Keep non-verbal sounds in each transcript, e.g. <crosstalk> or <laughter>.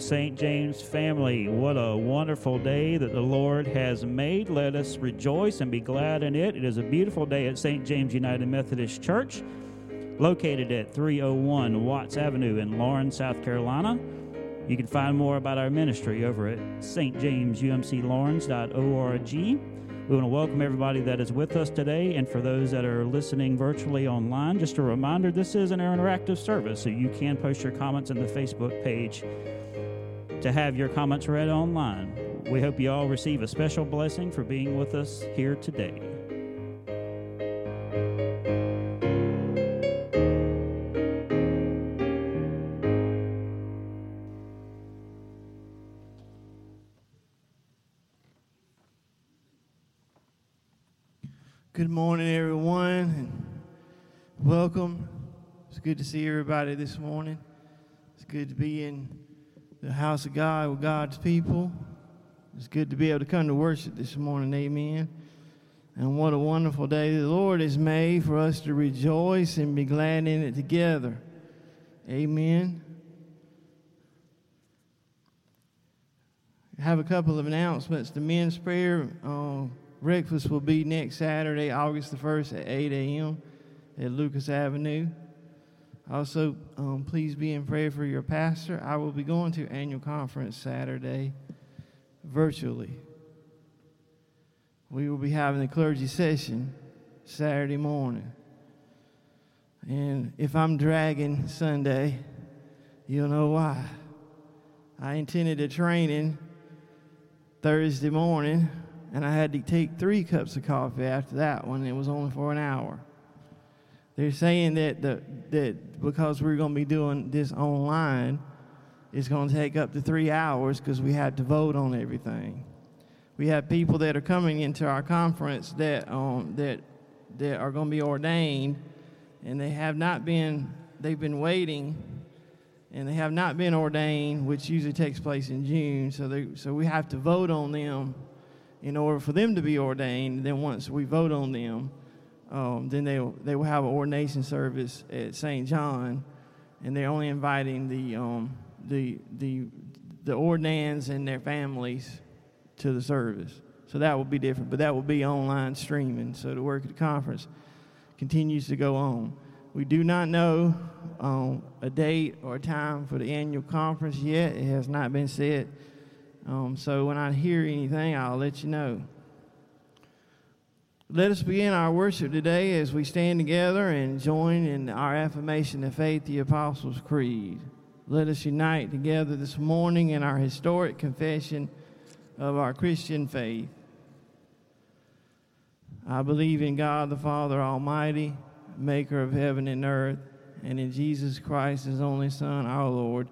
St. James family. What a wonderful day that the Lord has made. Let us rejoice and be glad in it. It is a beautiful day at St. James United Methodist Church, located at 301 Watts Avenue in Laurens, South Carolina. You can find more about our ministry over at stjamesumclaurens.org. We want to welcome everybody that is with us today, and for those that are listening virtually online, just a reminder this is an interactive service, so you can post your comments in the Facebook page to have your comments read online. We hope you all receive a special blessing for being with us here today. Good morning, everyone, and welcome. It's good to see everybody this morning. It's good to be in the house of God with God's people. It's good to be able to come to worship this morning. Amen. And what a wonderful day the Lord has made for us to rejoice and be glad in it together. Amen. I have a couple of announcements. The men's prayer. Uh, Breakfast will be next Saturday, August the 1st at 8 a.m. at Lucas Avenue. Also, um, please be in prayer for your pastor. I will be going to annual conference Saturday virtually. We will be having a clergy session Saturday morning. And if I'm dragging Sunday, you'll know why. I intended a training Thursday morning and I had to take three cups of coffee after that one. It was only for an hour. They're saying that the, that because we're going to be doing this online, it's going to take up to three hours because we had to vote on everything. We have people that are coming into our conference that um, that that are going to be ordained, and they have not been. They've been waiting, and they have not been ordained, which usually takes place in June. So they, so we have to vote on them in order for them to be ordained. Then once we vote on them, um, then they they will have an ordination service at St. John, and they're only inviting the um, the the the ordinands and their families to the service. So that will be different, but that will be online streaming. So the work of the conference continues to go on. We do not know um, a date or a time for the annual conference yet. It has not been set. Um, so when I hear anything, I'll let you know. Let us begin our worship today as we stand together and join in our affirmation of faith, the Apostles' Creed. Let us unite together this morning in our historic confession of our Christian faith. I believe in God the Father Almighty, maker of heaven and earth, and in Jesus Christ, his only Son, our Lord,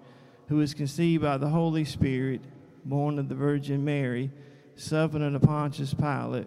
who was conceived by the Holy Spirit born of the Virgin Mary, suffered under Pontius Pilate,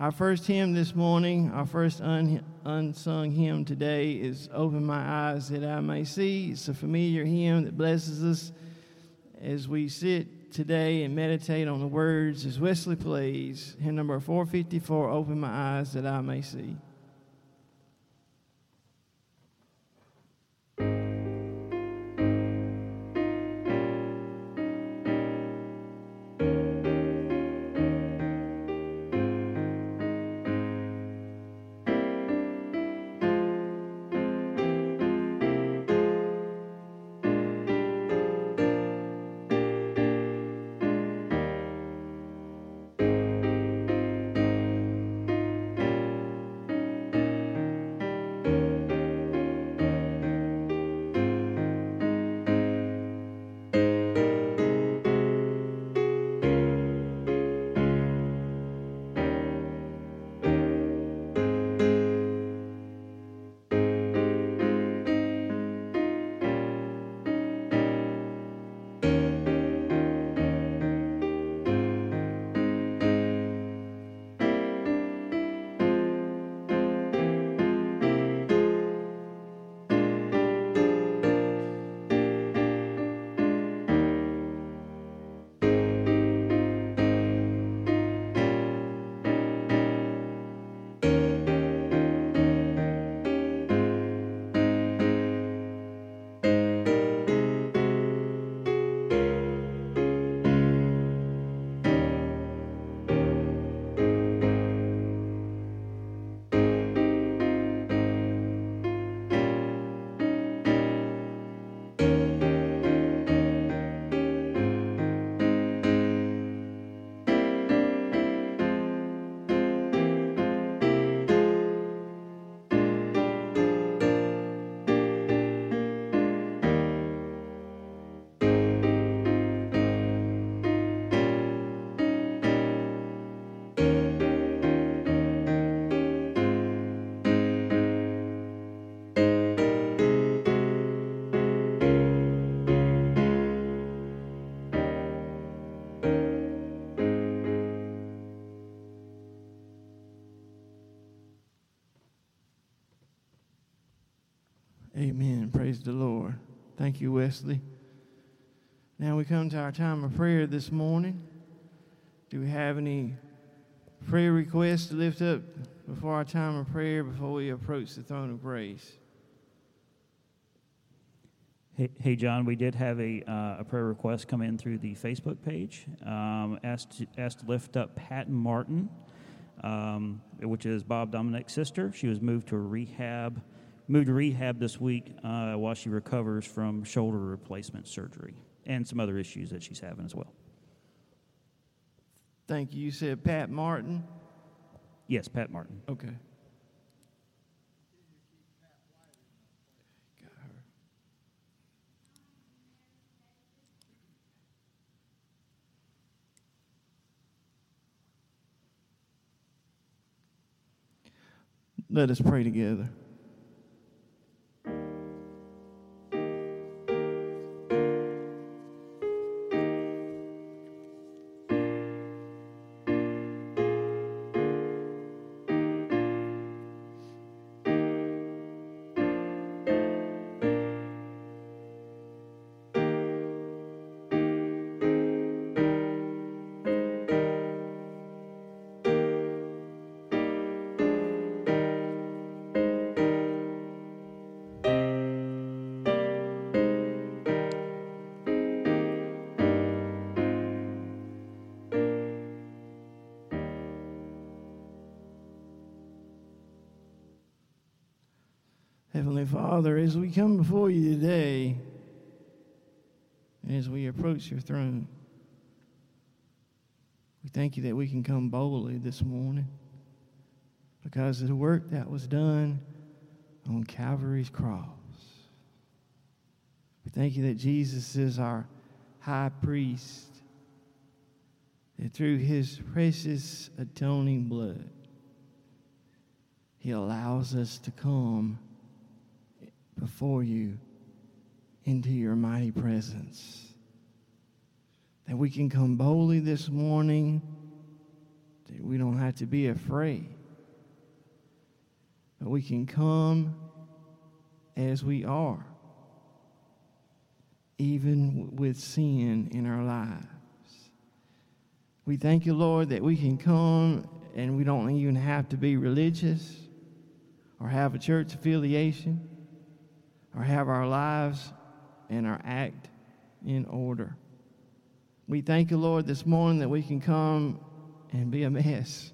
Our first hymn this morning, our first un- unsung hymn today is Open My Eyes That I May See. It's a familiar hymn that blesses us as we sit today and meditate on the words as Wesley plays. Hymn number 454 Open My Eyes That I May See. Praise the Lord. Thank you, Wesley. Now we come to our time of prayer this morning. Do we have any prayer requests to lift up before our time of prayer, before we approach the throne of grace? Hey, hey, John, we did have a, uh, a prayer request come in through the Facebook page. Um, asked, to, asked to lift up Patton Martin, um, which is Bob Dominic's sister. She was moved to a rehab, moved to rehab this week uh, while she recovers from shoulder replacement surgery and some other issues that she's having as well. Thank you. You said Pat Martin? Yes, Pat Martin. Okay. Let us pray together. Heavenly Father, as we come before you today, and as we approach your throne, we thank you that we can come boldly this morning because of the work that was done on Calvary's cross. We thank you that Jesus is our high priest, that through his precious atoning blood, he allows us to come before you into your mighty presence. That we can come boldly this morning, that we don't have to be afraid, but we can come as we are, even with sin in our lives. We thank you, Lord, that we can come and we don't even have to be religious or have a church affiliation or have our lives and our act in order. We thank you, Lord, this morning that we can come and be a mess,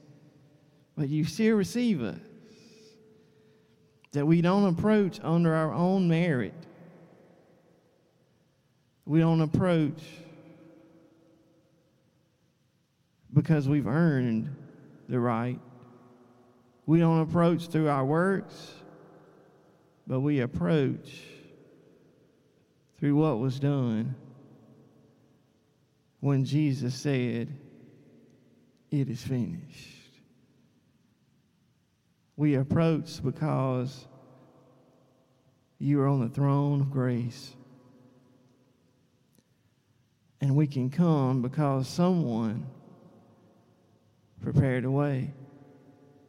but you still receive us. That we don't approach under our own merit. We don't approach because we've earned the right. We don't approach through our works but we approach through what was done when Jesus said, It is finished. We approach because you are on the throne of grace. And we can come because someone prepared a way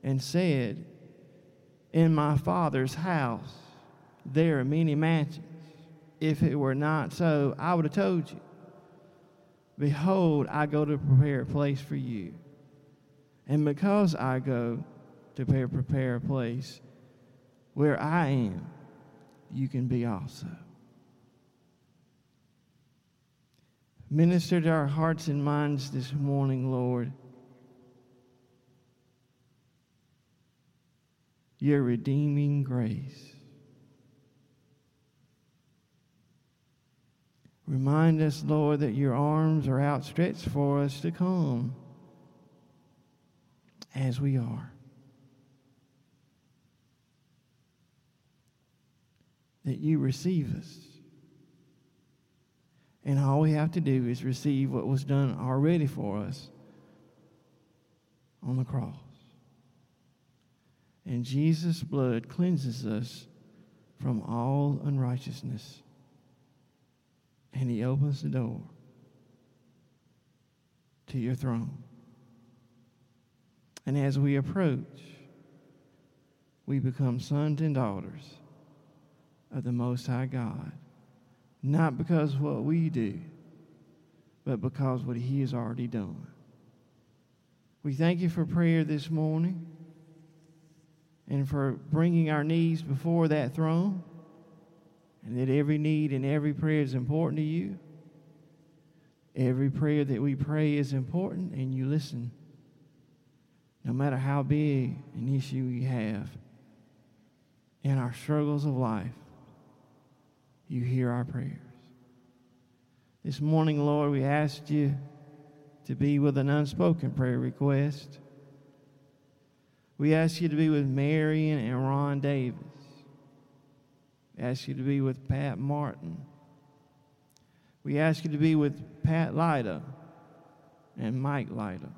and said, In my Father's house there are many mansions. If it were not so, I would have told you. Behold, I go to prepare a place for you. And because I go to prepare a place where I am, you can be also. Minister to our hearts and minds this morning, Lord. Your redeeming grace. Remind us, Lord, that your arms are outstretched for us to come as we are. That you receive us. And all we have to do is receive what was done already for us on the cross. And Jesus' blood cleanses us from all unrighteousness and he opens the door to your throne. And as we approach, we become sons and daughters of the Most High God, not because of what we do, but because what He has already done. We thank you for prayer this morning and for bringing our knees before that throne, and that every need and every prayer is important to you. Every prayer that we pray is important, and you listen. No matter how big an issue we have in our struggles of life, you hear our prayers. This morning, Lord, we asked you to be with an unspoken prayer request. We ask you to be with Marion and Ron Davis. We ask you to be with Pat Martin. We ask you to be with Pat Lyda and Mike Lyda.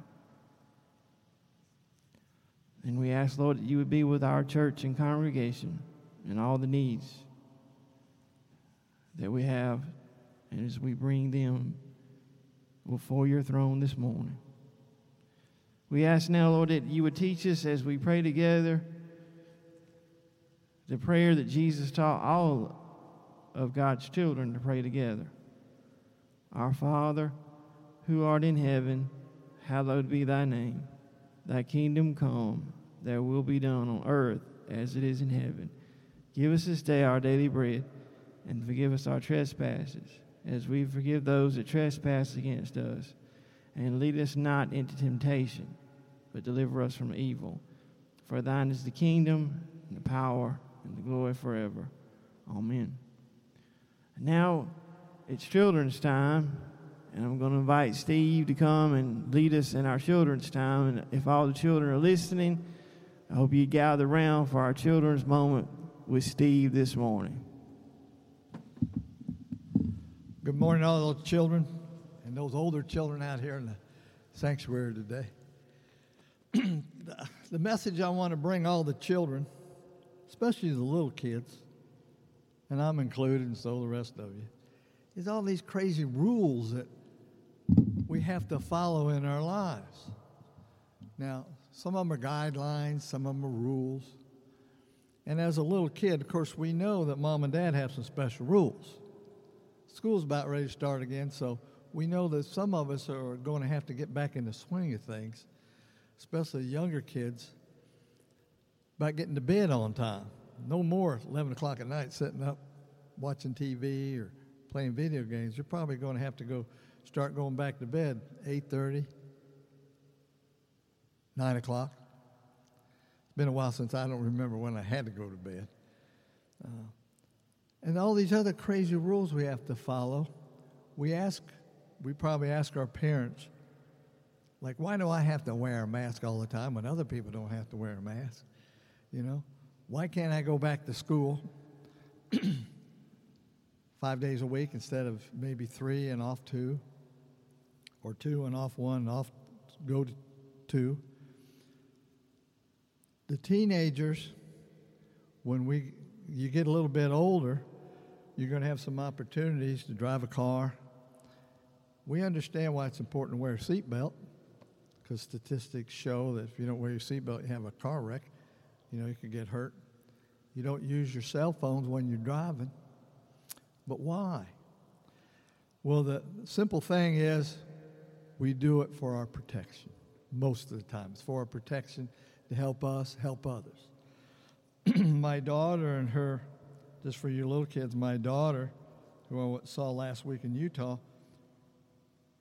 And we ask, Lord, that you would be with our church and congregation and all the needs that we have, and as we bring them before your throne this morning. We ask now, Lord, that you would teach us as we pray together the prayer that Jesus taught all of God's children to pray together. Our Father, who art in heaven, hallowed be thy name. Thy kingdom come, thy will be done on earth as it is in heaven. Give us this day our daily bread, and forgive us our trespasses, as we forgive those that trespass against us. And lead us not into temptation, but deliver us from evil. For thine is the kingdom, and the power, and the glory forever. Amen. Now it's children's time, and I'm going to invite Steve to come and lead us in our children's time. And if all the children are listening, I hope you gather around for our children's moment with Steve this morning. Good morning, all those children and those older children out here in the sanctuary today. <clears throat> the message I want to bring all the children, especially the little kids, and I'm included, and so the rest of you, is all these crazy rules that we have to follow in our lives. Now, some of them are guidelines, some of them are rules. And as a little kid, of course, we know that mom and dad have some special rules. School's about ready to start again, so we know that some of us are going to have to get back in the swing of things, especially younger kids, about getting to bed on time. No more 11 o'clock at night sitting up watching TV or playing video games. You're probably going to have to go start going back to bed 8.30, 9 o'clock. It's been a while since I don't remember when I had to go to bed. Uh, and all these other crazy rules we have to follow. We ask, we probably ask our parents, like, why do I have to wear a mask all the time when other people don't have to wear a mask? You know, why can't I go back to school <clears throat> five days a week instead of maybe three and off two, or two and off one and off go to two? The teenagers, when we you get a little bit older, you're going to have some opportunities to drive a car. We understand why it's important to wear a seatbelt because statistics show that if you don't wear your seatbelt, you have a car wreck. You know, you could get hurt. You don't use your cell phones when you're driving. But why? Well, the simple thing is we do it for our protection most of the time. It's for our protection to help us help others. <clears throat> my daughter and her, just for you little kids, my daughter, who I saw last week in Utah,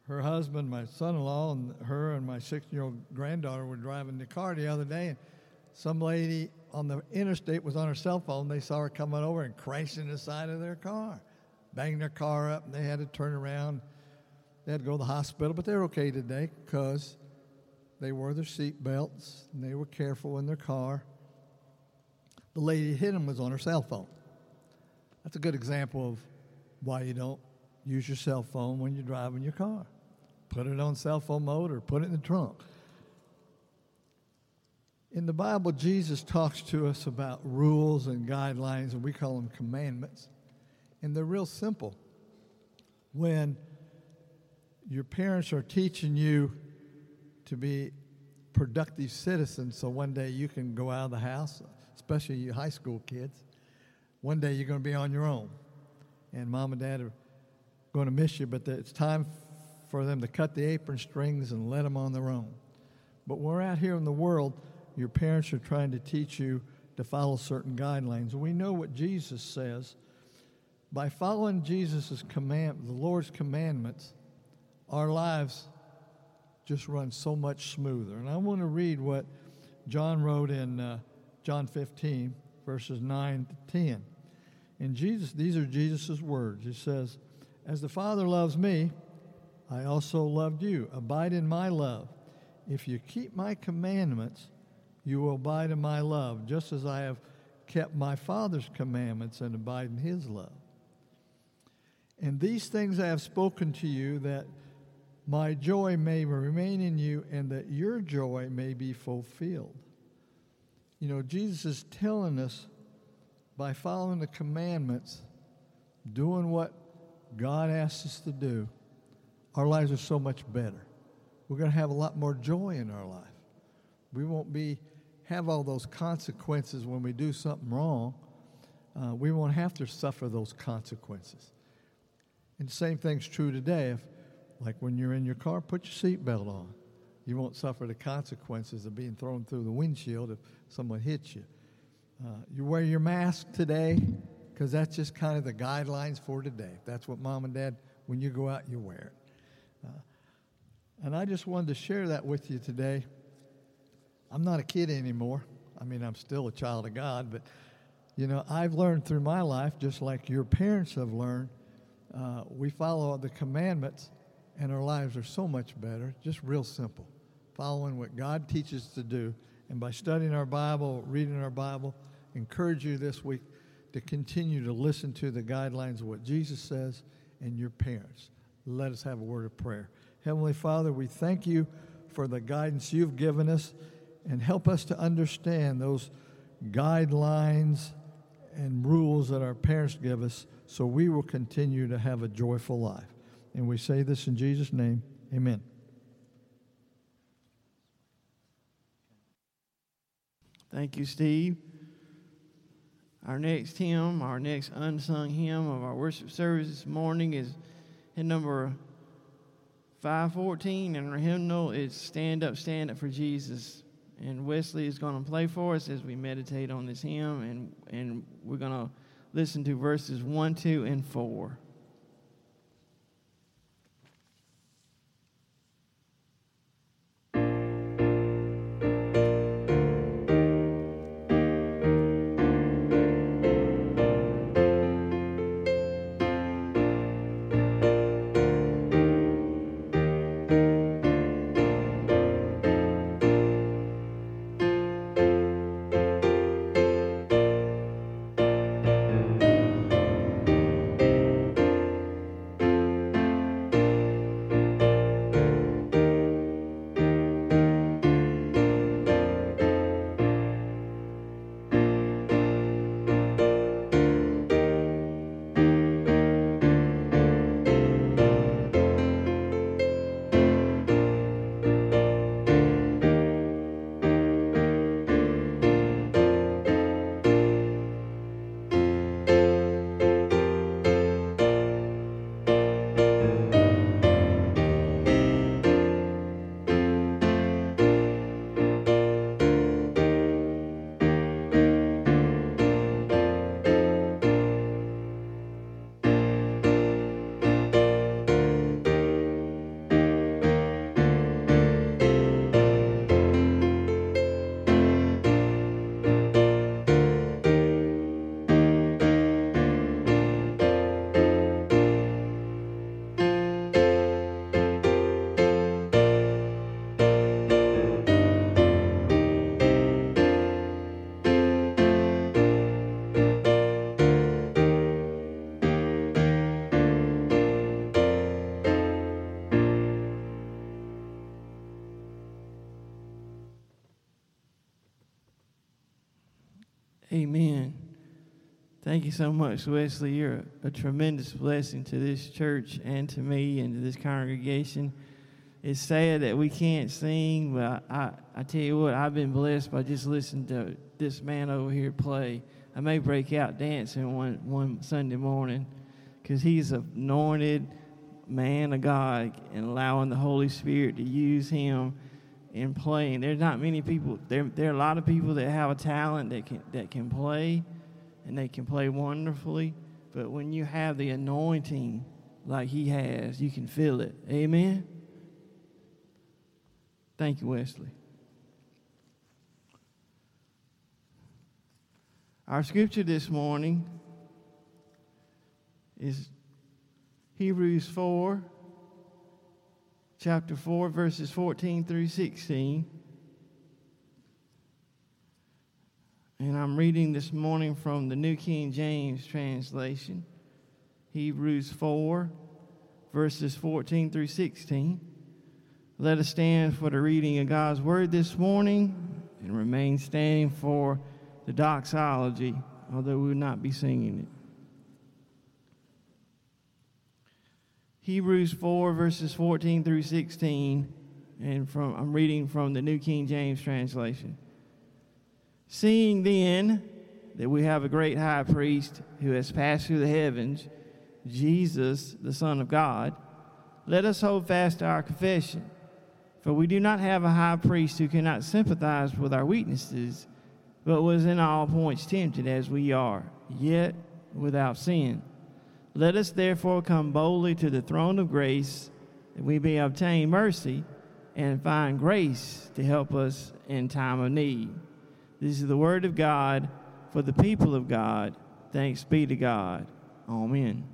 her husband, my son in law, and her and my six year old granddaughter were driving the car the other day, and some lady on the interstate was on her cell phone. They saw her coming over and crashing the side of their car, banged their car up, and they had to turn around. They had to go to the hospital, but they're okay today because they wore their seat belts and they were careful in their car the lady hit him was on her cell phone. That's a good example of why you don't use your cell phone when you're driving your car. Put it on cell phone mode or put it in the trunk. In the Bible, Jesus talks to us about rules and guidelines, and we call them commandments. And they're real simple. When your parents are teaching you to be productive citizens so one day you can go out of the house especially you high school kids, one day you're going to be on your own, and mom and dad are going to miss you, but it's time for them to cut the apron strings and let them on their own. But we're out here in the world, your parents are trying to teach you to follow certain guidelines. We know what Jesus says. By following Jesus' command, the Lord's commandments, our lives just run so much smoother. And I want to read what John wrote in uh, John 15, verses 9 to 10. And Jesus, these are Jesus' words. He says, As the Father loves me, I also loved you. Abide in my love. If you keep my commandments, you will abide in my love, just as I have kept my Father's commandments and abide in his love. And these things I have spoken to you, that my joy may remain in you and that your joy may be fulfilled. You know, Jesus is telling us by following the commandments, doing what God asks us to do, our lives are so much better. We're going to have a lot more joy in our life. We won't be have all those consequences when we do something wrong. Uh, we won't have to suffer those consequences. And the same thing's true today. If, like when you're in your car, put your seatbelt on. You won't suffer the consequences of being thrown through the windshield if someone hits you. Uh, you wear your mask today because that's just kind of the guidelines for today. That's what mom and dad, when you go out, you wear it. Uh, and I just wanted to share that with you today. I'm not a kid anymore. I mean, I'm still a child of God, but you know, I've learned through my life, just like your parents have learned, uh, we follow the commandments, and our lives are so much better. Just real simple, following what God teaches to do, and by studying our Bible, reading our Bible, encourage you this week to continue to listen to the guidelines of what Jesus says and your parents. Let us have a word of prayer. Heavenly Father, we thank you for the guidance you've given us and help us to understand those guidelines and rules that our parents give us so we will continue to have a joyful life. And we say this in Jesus' name. Amen. Thank you, Steve. Our next hymn, our next unsung hymn of our worship service this morning is hymn number 514, and our hymnal is Stand Up, Stand Up for Jesus. And Wesley is going to play for us as we meditate on this hymn, and, and we're going to listen to verses 1, 2, and 4. Amen. Thank you so much, Wesley. You're a, tremendous blessing to this church and to me and to this congregation. It's sad that we can't sing, but I, I, I tell you what, I've been blessed by just listening to this man over here play. I may break out dancing one, one Sunday morning because he's anointed man of God and allowing the Holy Spirit to use him in playing. There's not many people. There, there are a lot of people that have a talent that can that can play, and they can play wonderfully. But when you have the anointing like he has, you can feel it. Amen. Thank you, Wesley. Our scripture this morning is Hebrews 4, chapter 4, verses 14 through 16. And I'm reading this morning from the New King James translation, Hebrews 4, verses 14 through 16. Let us stand for the reading of God's word this morning and remain standing for the doxology, although we will not be singing it. Hebrews 4, verses 14 through 16, and from, I'm reading from the New King James translation. Seeing then that we have a great high priest who has passed through the heavens, Jesus, the Son of God, let us hold fast to our confession. For we do not have a high priest who cannot sympathize with our weaknesses, but was in all points tempted as we are, yet without sin. Let us therefore come boldly to the throne of grace, that we may obtain mercy and find grace to help us in time of need. This is the word of God for the people of God. Thanks be to God. Amen.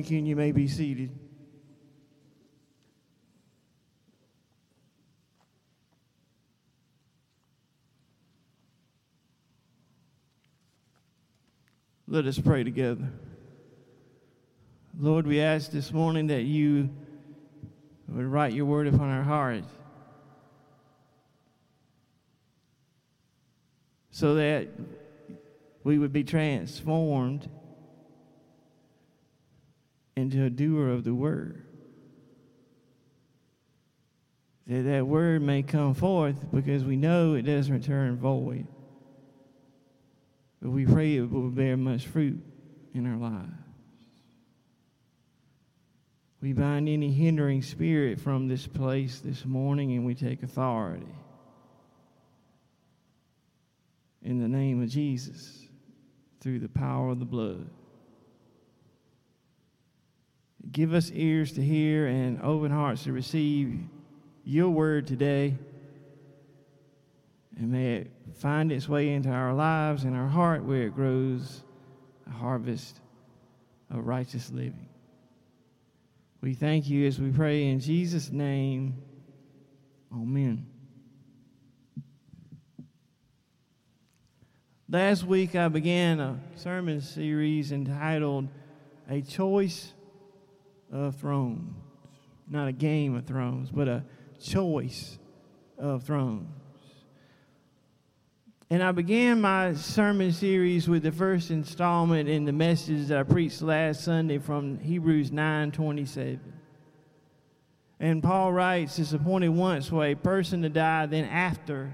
Thank you, and you may be seated. Let us pray together. Lord, we ask this morning that you would write your word upon our hearts so that we would be transformed into a doer of the word. That that word may come forth because we know it doesn't return void. But we pray it will bear much fruit in our lives. We bind any hindering spirit from this place this morning and we take authority. In the name of Jesus, through the power of the blood. Give us ears to hear and open hearts to receive your word today. And may it find its way into our lives and our heart where it grows a harvest of righteous living. We thank you as we pray in Jesus' name. Amen. Last week I began a sermon series entitled A Choice of Thrones. Not a game of thrones, but a choice of thrones. And I began my sermon series with the first installment in the message that I preached last Sunday from Hebrews 9:27. And Paul writes, "It's appointed once for a person to die, then after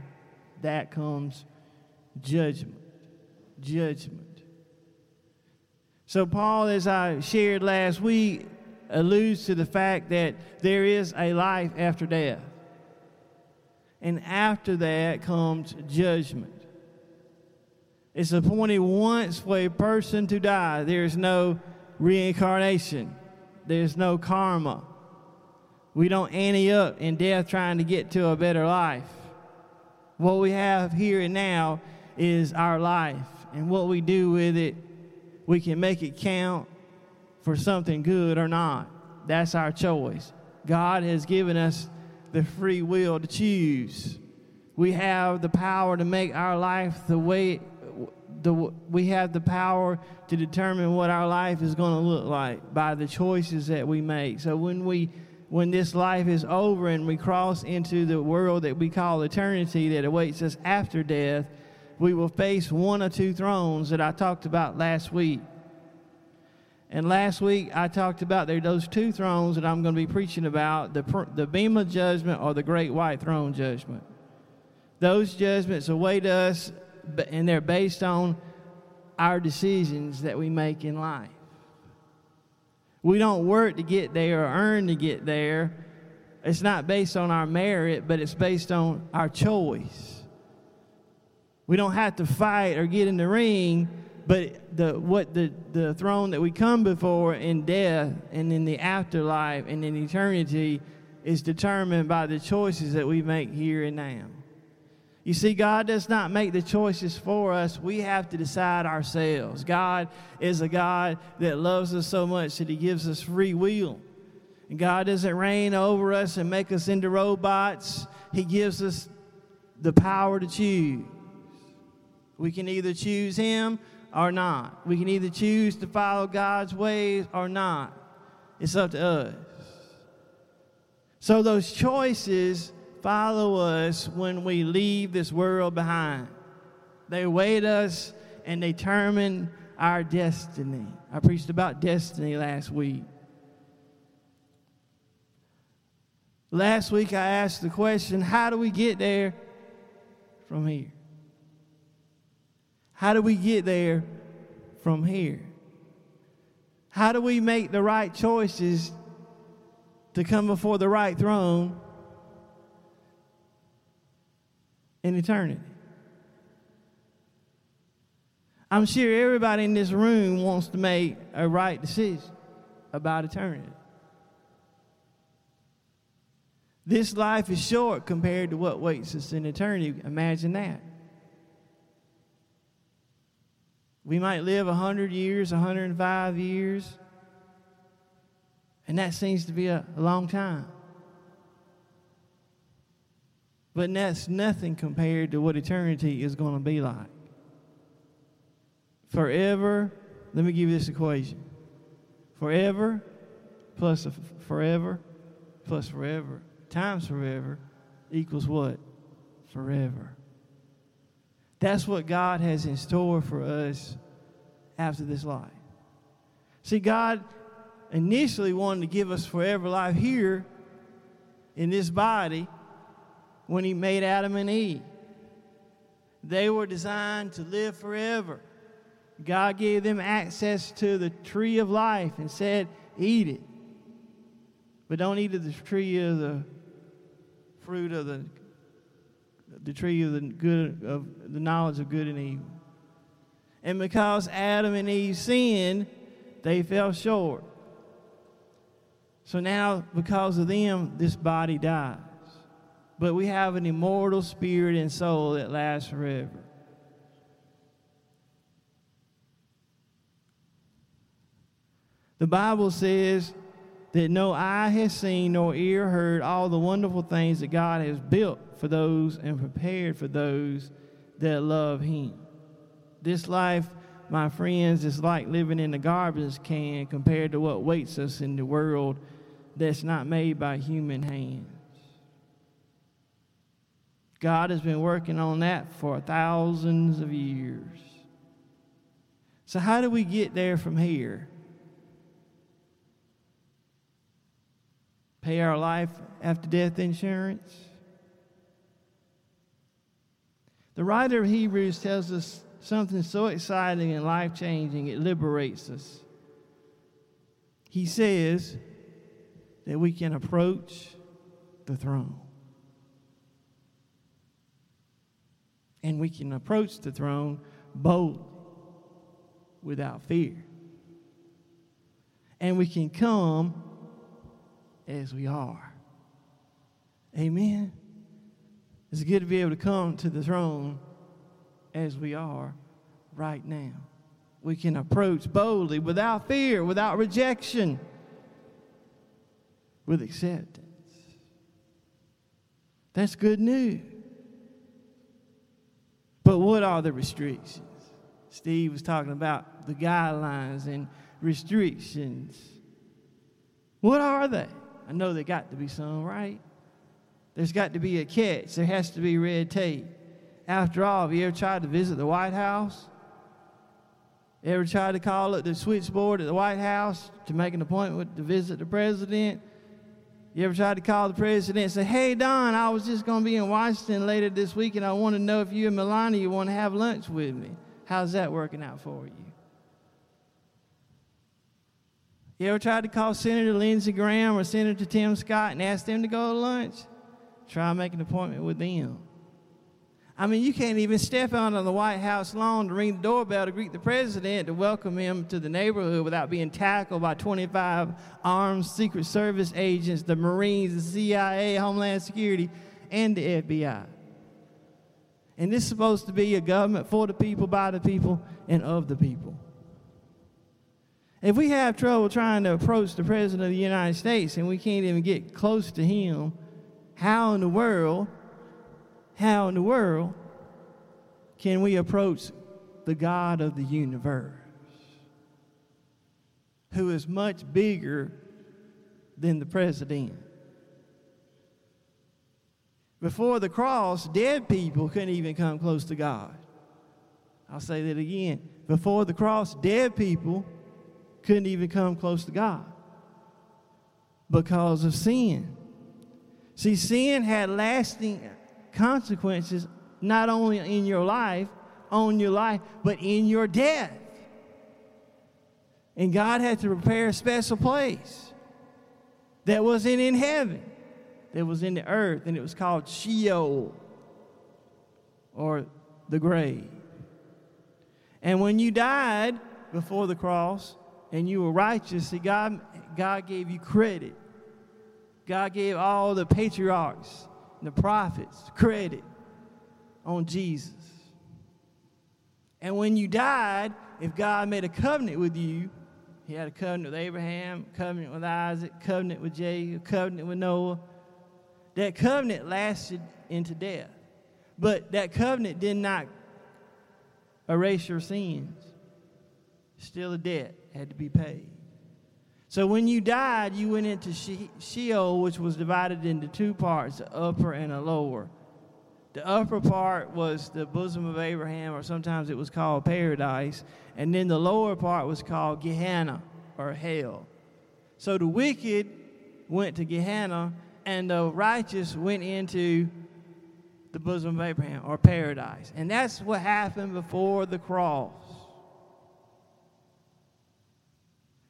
that comes judgment." Judgment. So Paul, as I shared last week, alludes to the fact that there is a life after death. And after that comes judgment. It's appointed once for a person to die. There's no reincarnation, there's no karma. We don't ante up in death trying to get to a better life. What we have here and now is our life, and what we do with it we can make it count for something good or not. That's our choice. God has given us the free will to choose. We have the power to make our life the way the, we have the power to determine what our life is going to look like by the choices that we make. So when we when this life is over and we cross into the world that we call eternity that awaits us after death, we will face one or two thrones that I talked about last week. And last week I talked about there those two thrones that I'm going to be preaching about the, the Bema judgment or the Great White Throne judgment. Those judgments await us, and they're based on our decisions that we make in life. We don't work to get there or earn to get there. It's not based on our merit, but it's based on our choice. We don't have to fight or get in the ring, but the what the, the throne that we come before in death and in the afterlife and in eternity is determined by the choices that we make here and now. You see, God does not make the choices for us. We have to decide ourselves. God is a God that loves us so much that He gives us free will. And God doesn't reign over us and make us into robots, He gives us the power to choose. We can either choose Him or not. We can either choose to follow God's ways or not. It's up to us. So, those choices follow us when we leave this world behind. They wait us and determine our destiny. I preached about destiny last week. Last week I asked the question how do we get there from here? How do we get there from here? How do we make the right choices to come before the right throne in eternity. I'm sure everybody in this room wants to make a right decision about eternity. This life is short compared to what waits us in eternity. Imagine that. We might live 100 years, 105 years, and that seems to be a, a long time. But that's nothing compared to what eternity is going to be like. Forever, let me give you this equation forever plus forever plus forever times forever equals what? Forever. That's what God has in store for us after this life. See, God initially wanted to give us forever life here in this body when he made Adam and Eve. They were designed to live forever. God gave them access to the tree of life and said, Eat it. But don't eat of the tree of the fruit of the the tree of the good of the knowledge of good and evil. And because Adam and Eve sinned, they fell short. So now, because of them, this body dies. but we have an immortal spirit and soul that lasts forever. The Bible says that no eye has seen nor ear heard all the wonderful things that God has built for those and prepared for those that love Him. This life, my friends, is like living in a garbage can compared to what waits us in the world that's not made by human hands. God has been working on that for thousands of years. So, how do we get there from here? Pay our life after death insurance? The writer of Hebrews tells us something so exciting and life changing, it liberates us. He says that we can approach the throne. and we can approach the throne boldly without fear. And we can come as we are. Amen. It's good to be able to come to the throne as we are right now we can approach boldly without fear, without rejection, with acceptance. That's good news. But what are the restrictions? Steve was talking about the guidelines and restrictions. What are they? I know there got to be some, right? There's got to be a catch. There has to be red tape. After all, have you ever tried to visit the White House? Ever tried to call up the switchboard at the White House to make an appointment to visit the president? You ever tried to call the president and say, Hey, Don, I was just going to be in Washington later this week and I want to know if you and Melania you want to have lunch with me? How's that working out for you? You ever tried to call Senator Lindsey Graham or Senator Tim Scott and ask them to go to lunch? Try and make an appointment with them. I mean, you can't even step out on the White House lawn to ring the doorbell to greet the president to welcome him to the neighborhood without being tackled by 25 armed Secret Service agents, the Marines, the CIA, Homeland Security, and the FBI. And this is supposed to be a government for the people, by the people, and of the people. If we have trouble trying to approach the President of the United States and we can't even get close to him, how in the world how in the world can we approach the God of the universe, who is much bigger than the president? Before the cross, dead people couldn't even come close to God. I'll say that again. Before the cross, dead people couldn't even come close to God because of sin. See, sin had lasting consequences not only in your life, on your life, but in your death. And God had to prepare a special place that wasn't in heaven, that was in the earth, and it was called Sheol or the grave. And when you died before the cross and you were righteous, see, God, God gave you credit. God gave all the patriarchs and the prophets credit on Jesus. And when you died, if God made a covenant with you, he had a covenant with Abraham, covenant with Isaac, covenant with Jacob, covenant with Noah. That covenant lasted into death. But that covenant did not erase your sins. Still a debt had to be paid. So when you died, you went into Sheol, which was divided into two parts, the upper and a lower. The upper part was the bosom of Abraham, or sometimes it was called paradise, and then the lower part was called Gehenna, or hell. So the wicked went to Gehenna, and the righteous went into the bosom of Abraham, or paradise. And that's what happened before the cross.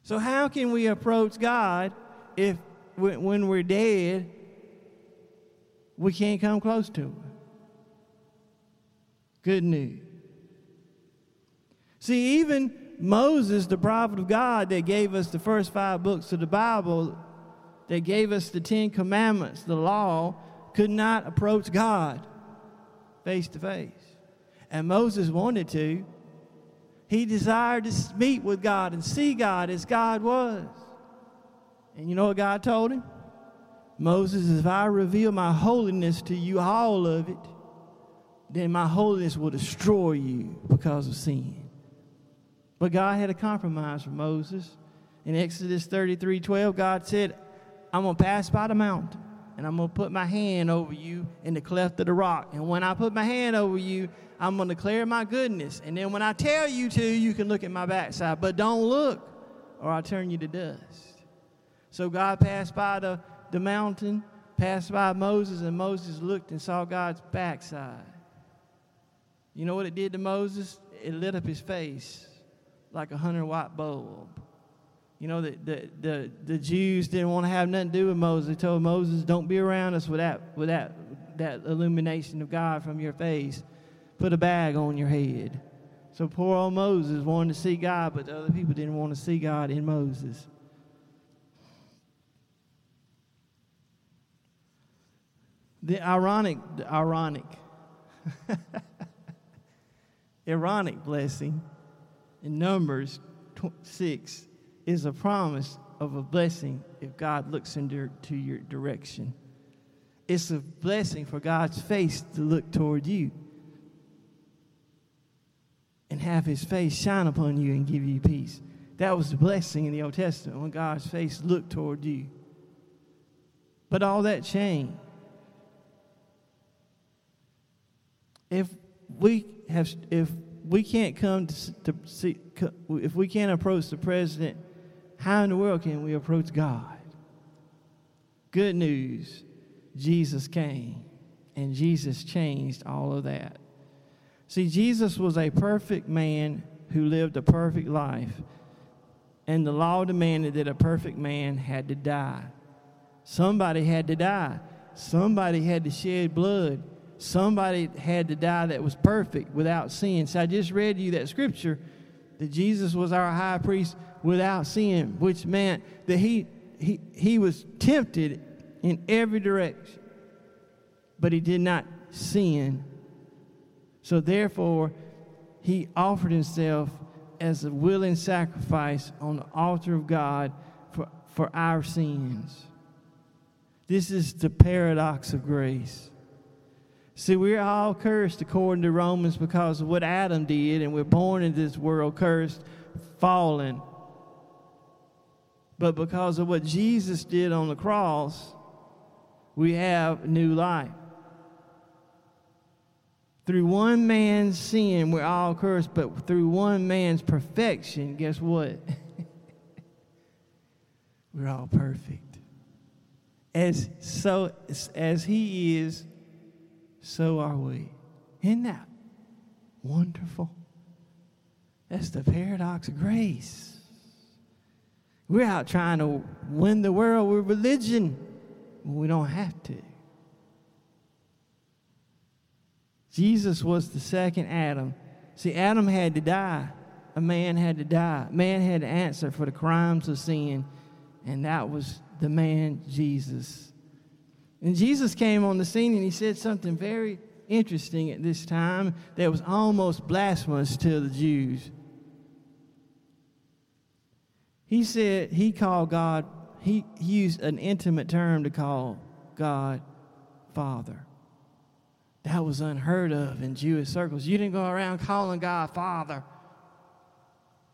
So, how can we approach God if when we're dead, we can't come close to Him? Good news. See, even Moses, the prophet of God, that gave us the first five books of the Bible, that gave us the Ten Commandments, the law, could not approach God face to face. And Moses wanted to, he desired to meet with God and see God as God was. And you know what God told him? Moses, if I reveal my holiness to you, all of it, then my holiness will destroy you because of sin. But God had a compromise for Moses. In Exodus 33 12, God said, I'm going to pass by the mountain and I'm going to put my hand over you in the cleft of the rock. And when I put my hand over you, I'm going to declare my goodness. And then when I tell you to, you can look at my backside. But don't look, or I'll turn you to dust. So God passed by the, the mountain, passed by Moses, and Moses looked and saw God's backside. You know what it did to Moses? It lit up his face like a hundred watt bulb. You know, the, the, the, the Jews didn't want to have nothing to do with Moses. They told Moses, don't be around us with that, with that, that illumination of God from your face put a bag on your head. So poor old Moses wanted to see God, but the other people didn't want to see God in Moses. The ironic, the ironic, <laughs> ironic blessing in Numbers 6 is a promise of a blessing if God looks into your direction. It's a blessing for God's face to look toward you have his face shine upon you and give you peace. That was the blessing in the Old Testament when God's face looked toward you. But all that changed. If we have, if we can't come to, to see, if we can't approach the president, how in the world can we approach God? Good news Jesus came, and Jesus changed all of that. See, Jesus was a perfect man who lived a perfect life, and the law demanded that a perfect man had to die. Somebody had to die, somebody had to shed blood. Somebody had to die that was perfect without sin. So I just read you that scripture that Jesus was our high priest without sin, which meant that he, he, he was tempted in every direction, but he did not sin. So therefore, he offered himself as a willing sacrifice on the altar of God for, for our sins. This is the paradox of grace. See, we're all cursed according to Romans because of what Adam did, and we're born into this world cursed, fallen. But because of what Jesus did on the cross, we have new life. Through one man's sin, we're all cursed, but through one man's perfection, guess what? <laughs> we're all perfect. As so as he is, so are we. Isn't that wonderful? That's the paradox of grace. We're out trying to win the world with religion. We don't have to. Jesus was the second Adam. See, Adam had to die. A man had to die. Man had to answer for the crimes of sin, and that was the man Jesus. And Jesus came on the scene and he said something very interesting at this time that was almost blasphemous to the Jews. He said he called God he, used an intimate term to call God Father. That was unheard of in Jewish circles. You didn't go around calling God Father.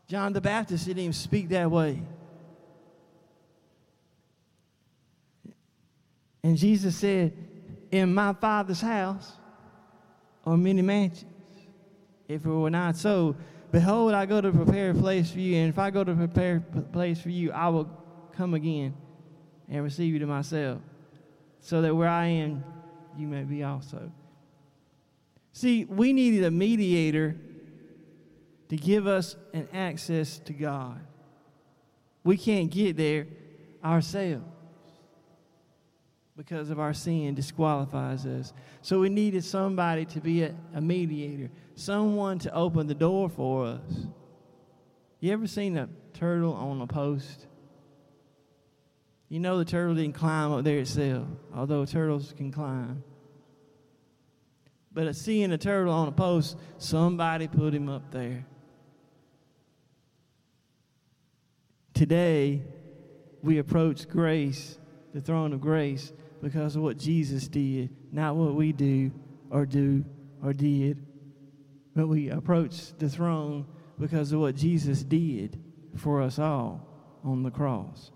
John the Baptist didn't even speak that way. And Jesus said, In my Father's house are many mansions. If it were not so, behold, I go to prepare a place for you. And if I go to prepare a place for you, I will come again and receive you to myself, so that where I am, you may be also. See, we needed a mediator to give us an access to God. We can't get there ourselves because of our sin disqualifies us. So we needed somebody to be a, a, mediator, someone to open the door for us. You ever seen a turtle on a post? You know the turtle didn't climb up there itself, although turtles can climb. But seeing a turtle on a post, somebody put him up there. Today, we approach grace, the throne of grace, because of what Jesus did, not what we do or do or did. But we approach the throne because of what Jesus did for us all on the cross.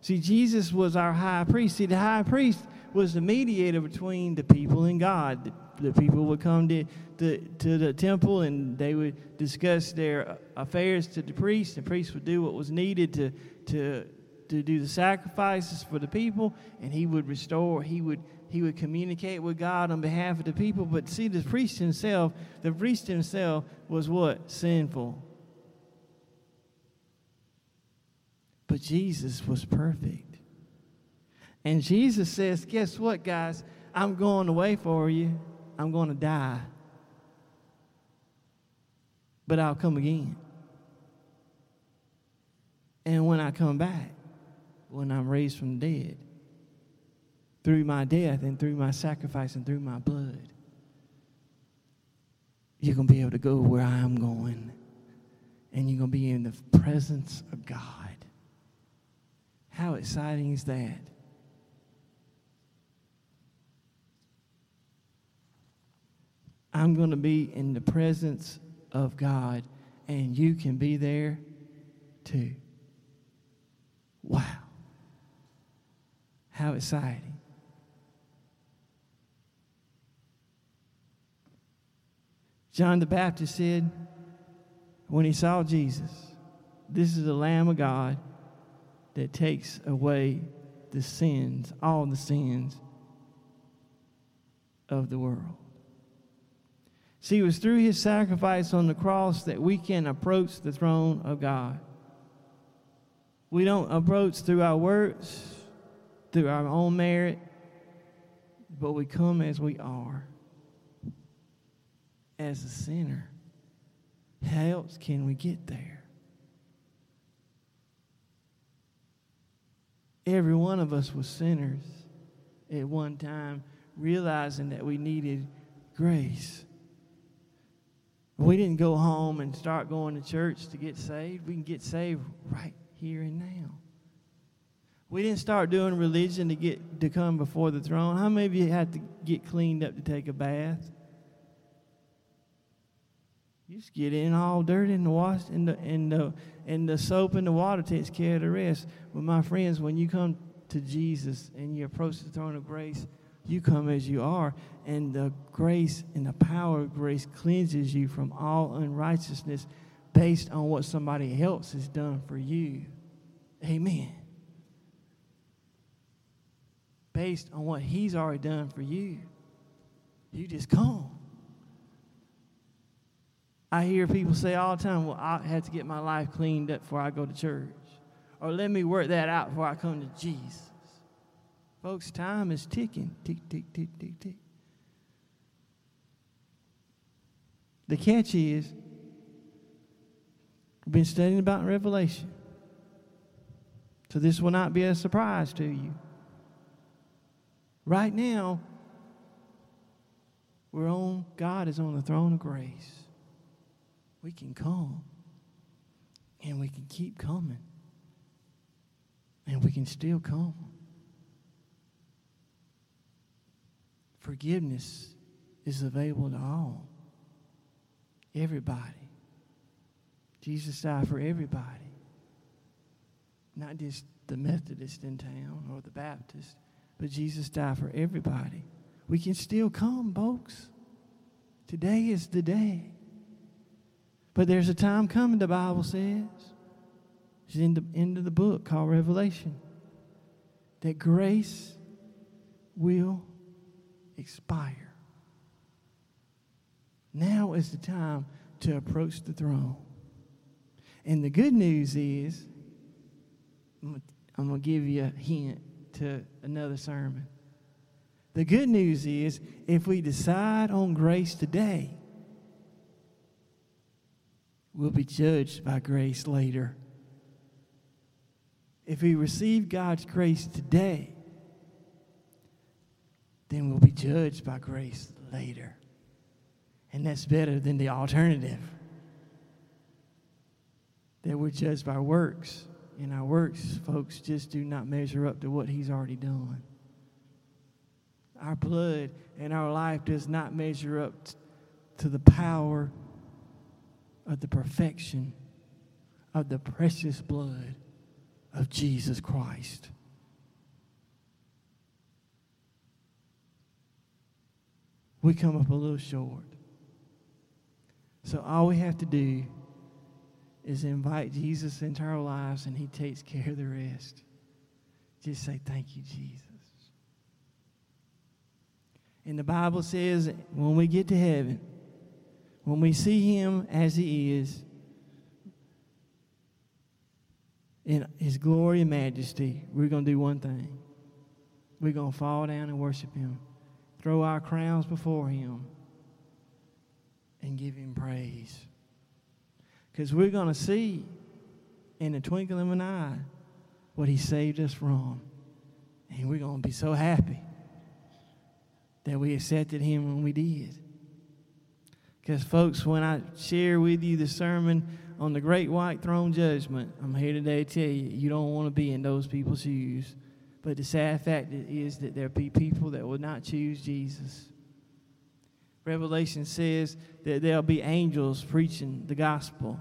See, Jesus was our high priest. See, the high priest was the mediator between the people and God. The, the people would come to, to, to the temple and they would discuss their affairs to the priest. The priest would do what was needed to, to, to do the sacrifices for the people, and he would restore, he would, he would communicate with God on behalf of the people. But see, the priest himself, the priest himself was what? Sinful. But Jesus was perfect. And Jesus says, Guess what, guys? I'm going away for you. I'm going to die. But I'll come again. And when I come back, when I'm raised from the dead, through my death and through my sacrifice and through my blood, you're going to be able to go where I'm going. and you're going to be in the presence of God. How exciting is that? I'm going to be in the presence of God, and you can be there too. Wow. How exciting. John the Baptist said when he saw Jesus, This is the Lamb of God that takes away the sins, all the sins of the world. See, it was through his sacrifice on the cross that we can approach the throne of God. We don't approach through our works, through our own merit, but we come as we are, as a sinner. How else can we get there? Every one of us was sinners at one time, realizing that we needed grace. We didn't go home and start going to church to get saved. We can get saved right here and now. We didn't start doing religion to get to come before the throne. How many of you had to get cleaned up to take a bath? You just get in all dirty and wash the and the and the soap and the water takes care of the rest. But my friends, when you come to Jesus and you approach the throne of grace, you come as you are, and the grace and the power of grace cleanses you from all unrighteousness based on what somebody else has done for you. Amen. Based on what He's already done for you. You just come. I hear people say all the time, well, I have to get my life cleaned up before I go to church. Or let me work that out before I come to Jesus. Folks, time is ticking. Tick, tick, tick, tick, tick. The catch is, we've been studying about Revelation. So this will not be a surprise to you. Right now, we're on, God is on the throne of grace. We can come and we can keep coming and we can still come. Forgiveness is available to all, everybody. Jesus died for everybody, not just the Methodist in town or the Baptist, but Jesus died for everybody. We can still come, folks. Today is the day. But there's a time coming, the Bible says. It's in the end of the book called Revelation. That grace will expire. Now is the time to approach the throne. And the good news is, I'm going to give you a hint to another sermon. The good news is, if we decide on grace today, we'll be judged by grace later. If we receive God's grace today, then we'll be judged by grace later. And that's better than the alternative. That we're judged by works. And our works, folks, just do not measure up to what He's already done. Our blood and our life does not measure up to the power of the perfection of the precious blood of Jesus Christ. We come up a little short. So all we have to do is invite Jesus into our lives and he takes care of the rest. Just say, Thank you, Jesus. And the Bible says when we get to heaven, when we see him as he is, in his glory and majesty, we're going to do one thing. We're going to fall down and worship him throw our crowns before Him and give Him praise. Because we're going to see in the twinkling of an eye what He saved us from. And we're going to be so happy that we accepted Him when we did. Because, folks, when I share with you the sermon on the great white throne judgment, I'm here today to tell you, you don't want to be in those people's shoes. But the sad fact is that there be people that will not choose Jesus. Revelation says that there'll be angels preaching the gospel,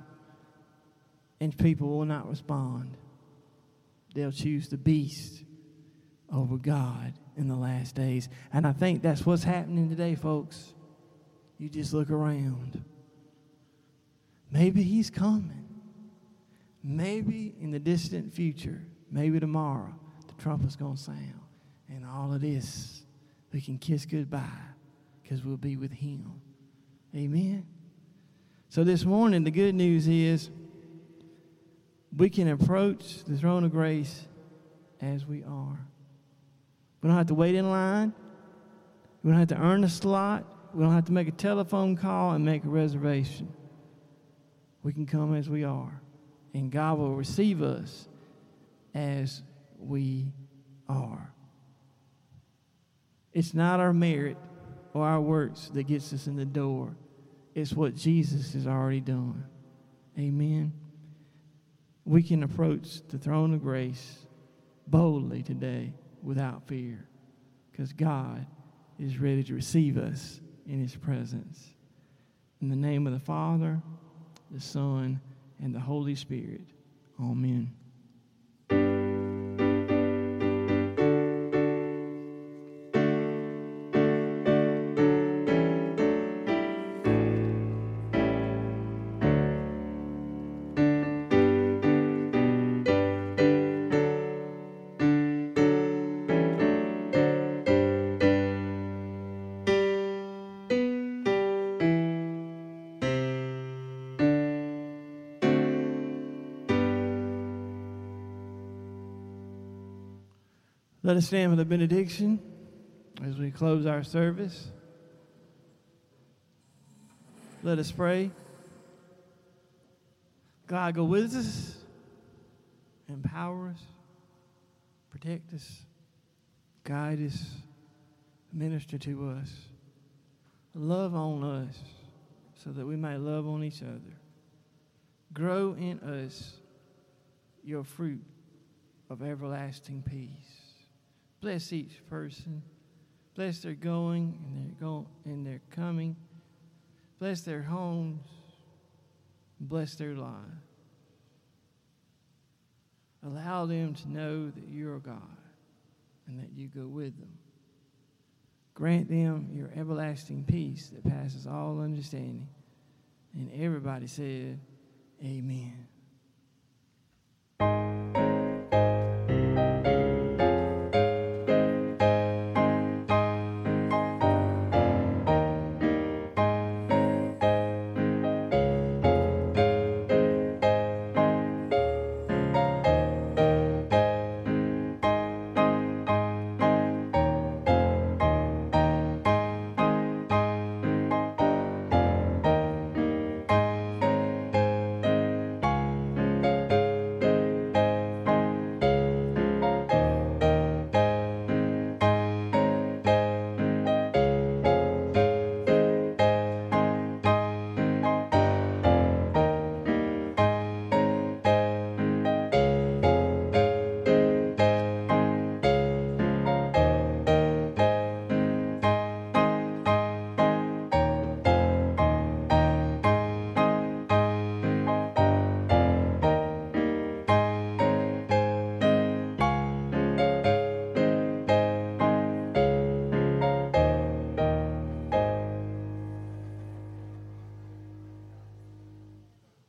and people will not respond. They'll choose the beast over God in the last days. And I think that's what's happening today, folks. You just look around. Maybe he's coming. Maybe in the distant future, maybe tomorrow, trumpet's going to sound. And all of this, we can kiss goodbye because we'll be with him. Amen. So this morning, the good news is we can approach the throne of grace as we are. We don't have to wait in line. We don't have to earn a slot. We don't have to make a telephone call and make a reservation. We can come as we are, and God will receive us as we are. It's not our merit or our works that gets us in the door, it's what Jesus has already done. Amen. We can approach the throne of grace boldly today without fear because God is ready to receive us in His presence. In the name of the Father, the Son, and the Holy Spirit. Amen. Let us stand for the benediction as we close our service. Let us pray. God, go with us, empower us, protect us, guide us, minister to us, love on us so that we may love on each other. Grow in us your fruit of everlasting peace. Bless each person. Bless their going and their go and their coming. Bless their homes. Bless their lives. Allow them to know that you're God and that you go with them. Grant them your everlasting peace that passes all understanding. And everybody said, Amen.